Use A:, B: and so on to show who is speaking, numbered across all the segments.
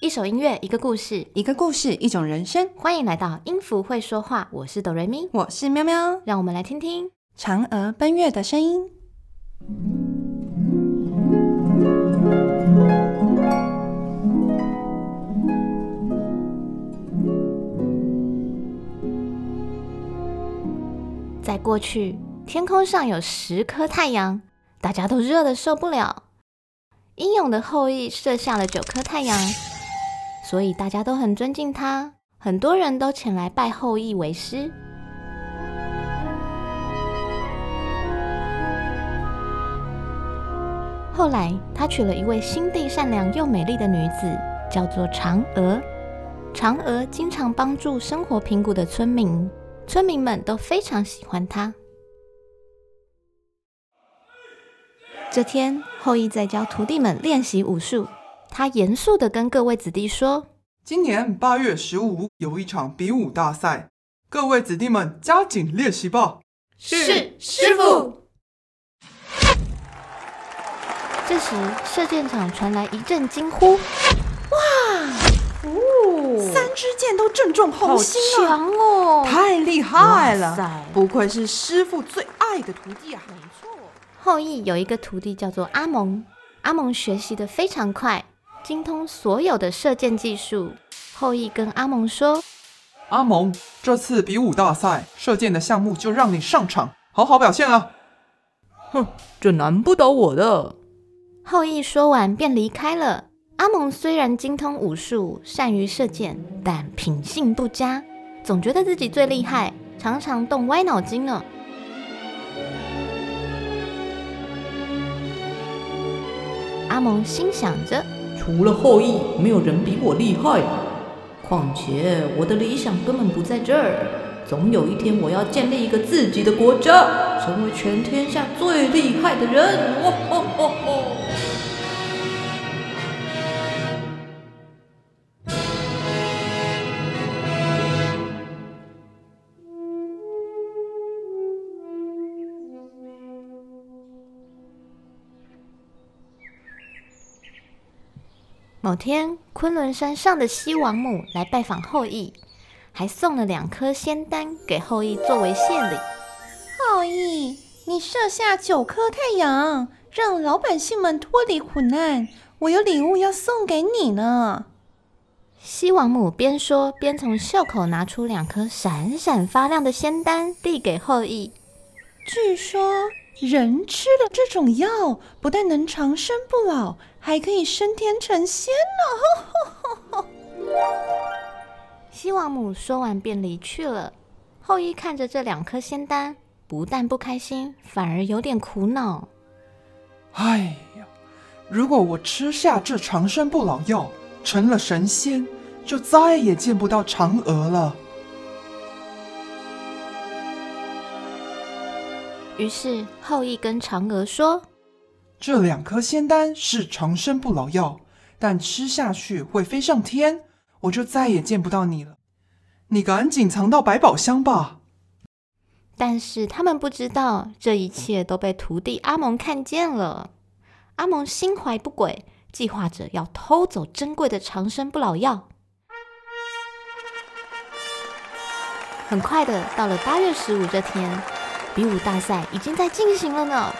A: 一首音乐，一个故事，
B: 一个故事，一种人生。
A: 欢迎来到音符会说话，我是哆瑞咪，
B: 我是喵喵，
A: 让我们来听听
B: 嫦娥奔月的声音。
A: 在过去，天空上有十颗太阳，大家都热得受不了。英勇的后羿射下了九颗太阳，所以大家都很尊敬他，很多人都前来拜后羿为师。后来，他娶了一位心地善良又美丽的女子，叫做嫦娥。嫦娥经常帮助生活贫苦的村民。村民们都非常喜欢她。这天，后羿在教徒弟们练习武术。他严肃的跟各位子弟说：“
C: 今年八月十五有一场比武大赛，各位子弟们加紧练习吧。”
A: 是，师傅。这时，射箭场传来一阵惊呼：“哇！”
B: 三支箭都正中红心
A: 了，好强哦！
B: 太厉害了，不愧是师傅最爱的徒弟啊！
A: 没错，后羿有一个徒弟叫做阿蒙，阿蒙学习的非常快，精通所有的射箭技术。后羿跟阿蒙说：“
C: 阿蒙，这次比武大赛射箭的项目就让你上场，好好表现啊！”
D: 哼，这难不倒我的。
A: 后羿说完便离开了。阿蒙虽然精通武术，善于射箭，但品性不佳，总觉得自己最厉害，常常动歪脑筋呢。阿蒙心想着：
D: 除了后羿，没有人比我厉害。况且我的理想根本不在这儿，总有一天我要建立一个自己的国家，成为全天下最厉害的人。哇吼吼吼！
A: 某天，昆仑山上的西王母来拜访后羿，还送了两颗仙丹给后羿作为谢礼。
B: 后羿，你射下九颗太阳，让老百姓们脱离苦难，我有礼物要送给你呢。
A: 西王母边说边从袖口拿出两颗闪闪发亮的仙丹，递给后羿。
B: 据说。人吃了这种药，不但能长生不老，还可以升天成仙呢！
A: 西王母说完便离去了。后羿看着这两颗仙丹，不但不开心，反而有点苦恼。
C: 哎呀，如果我吃下这长生不老药，成了神仙，就再也见不到嫦娥了。
A: 于是后羿跟嫦娥说：“
C: 这两颗仙丹是长生不老药，但吃下去会飞上天，我就再也见不到你了。你赶紧藏到百宝箱吧。”
A: 但是他们不知道，这一切都被徒弟阿蒙看见了。阿蒙心怀不轨，计划着要偷走珍贵的长生不老药。很快的，到了八月十五这天。比武大赛已经在进行了呢，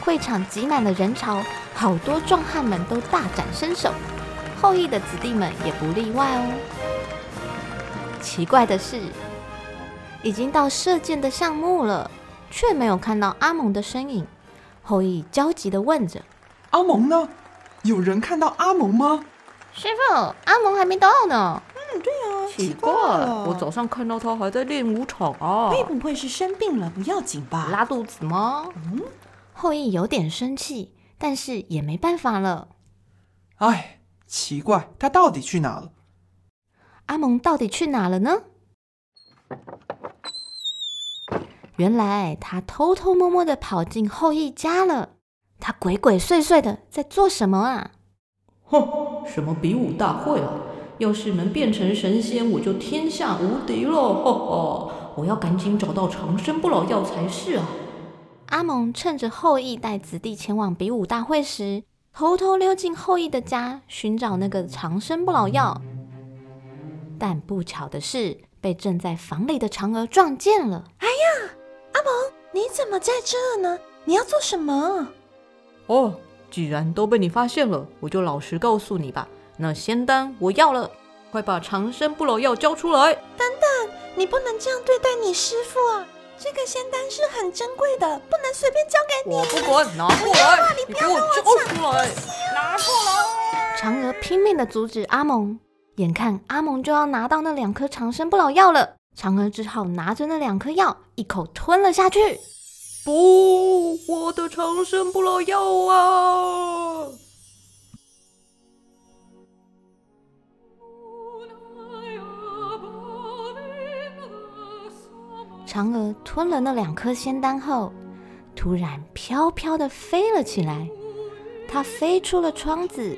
A: 会场挤满了人潮，好多壮汉们都大展身手，后羿的子弟们也不例外哦。奇怪的是，已经到射箭的项目了，却没有看到阿蒙的身影。后羿焦急的问着：“
C: 阿蒙呢？有人看到阿蒙吗？”
A: 师傅，阿蒙还没到呢。
D: 奇怪，我早上看到他还在练武场啊！
B: 会不会是生病了？不要紧吧？
A: 拉肚子吗？嗯，后羿有点生气，但是也没办法了。
C: 哎，奇怪，他到底去哪了？
A: 阿蒙到底去哪了呢？原来他偷偷摸摸的跑进后羿家了。他鬼鬼祟祟的在做什么啊？
D: 哼，什么比武大会啊？要是能变成神仙，我就天下无敌了！哈哈，我要赶紧找到长生不老药才是啊！
A: 阿蒙趁着后羿带子弟前往比武大会时，偷偷溜进后羿的家寻找那个长生不老药。但不巧的是，被正在房里的嫦娥撞见了。
B: 哎呀，阿蒙，你怎么在这呢？你要做什么？
D: 哦，既然都被你发现了，我就老实告诉你吧。那仙丹我要了，快把长生不老药交出来！
B: 等等，你不能这样对待你师傅啊！这个仙丹是很珍贵的，不能随便交给你。
D: 我不管，拿过来！你给我交出来！拿过来！
A: 嫦娥拼命的阻止阿蒙。眼看阿蒙就要拿到那两颗长生不老药了，嫦娥只好拿着那两颗药一口吞了下去。
D: 不，我的长生不老药啊！
A: 嫦娥吞了那两颗仙丹后，突然飘飘的飞了起来。她飞出了窗子。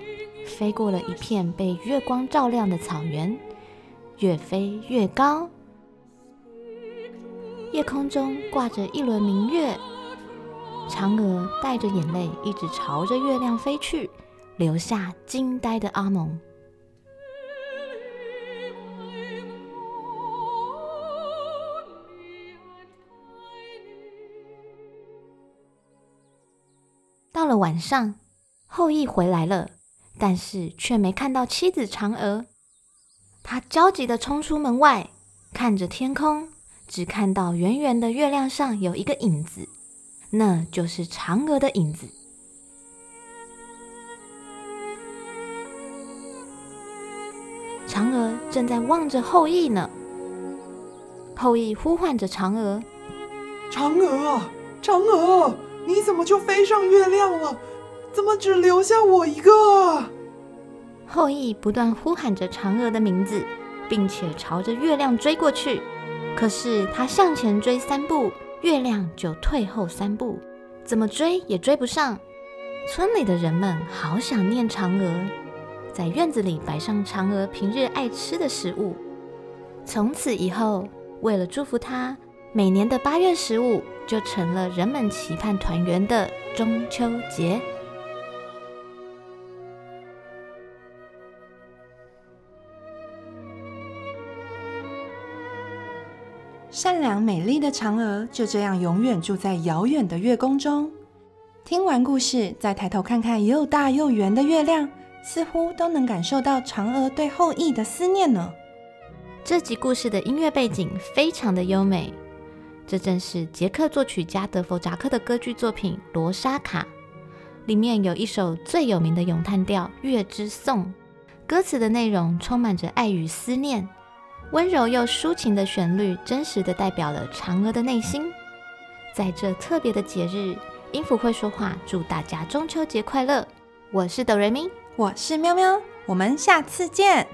A: 飞过了一片被月光照亮的草原，越飞越高。夜空中挂着一轮明月，嫦娥带着眼泪一直朝着月亮飞去，留下惊呆的阿蒙。了晚上，后羿回来了。但是却没看到妻子嫦娥，他焦急的冲出门外，看着天空，只看到圆圆的月亮上有一个影子，那就是嫦娥的影子。嫦娥正在望着后羿呢，后羿呼唤着嫦娥：“
C: 嫦娥啊，嫦娥，你怎么就飞上月亮了？”怎么只留下我一个？
A: 后羿不断呼喊着嫦娥的名字，并且朝着月亮追过去。可是他向前追三步，月亮就退后三步，怎么追也追不上。村里的人们好想念嫦娥，在院子里摆上嫦娥平日爱吃的食物。从此以后，为了祝福她，每年的八月十五就成了人们期盼团圆的中秋节。
B: 善良美丽的嫦娥就这样永远住在遥远的月宫中。听完故事，再抬头看看又大又圆的月亮，似乎都能感受到嫦娥对后羿的思念呢。
A: 这集故事的音乐背景非常的优美，这正是捷克作曲家德弗扎克的歌剧作品《罗莎卡》，里面有一首最有名的咏叹调《月之颂》，歌词的内容充满着爱与思念。温柔又抒情的旋律，真实的代表了嫦娥的内心。在这特别的节日，音符会说话，祝大家中秋节快乐！我是哆瑞咪，
B: 我是喵喵，我们下次见。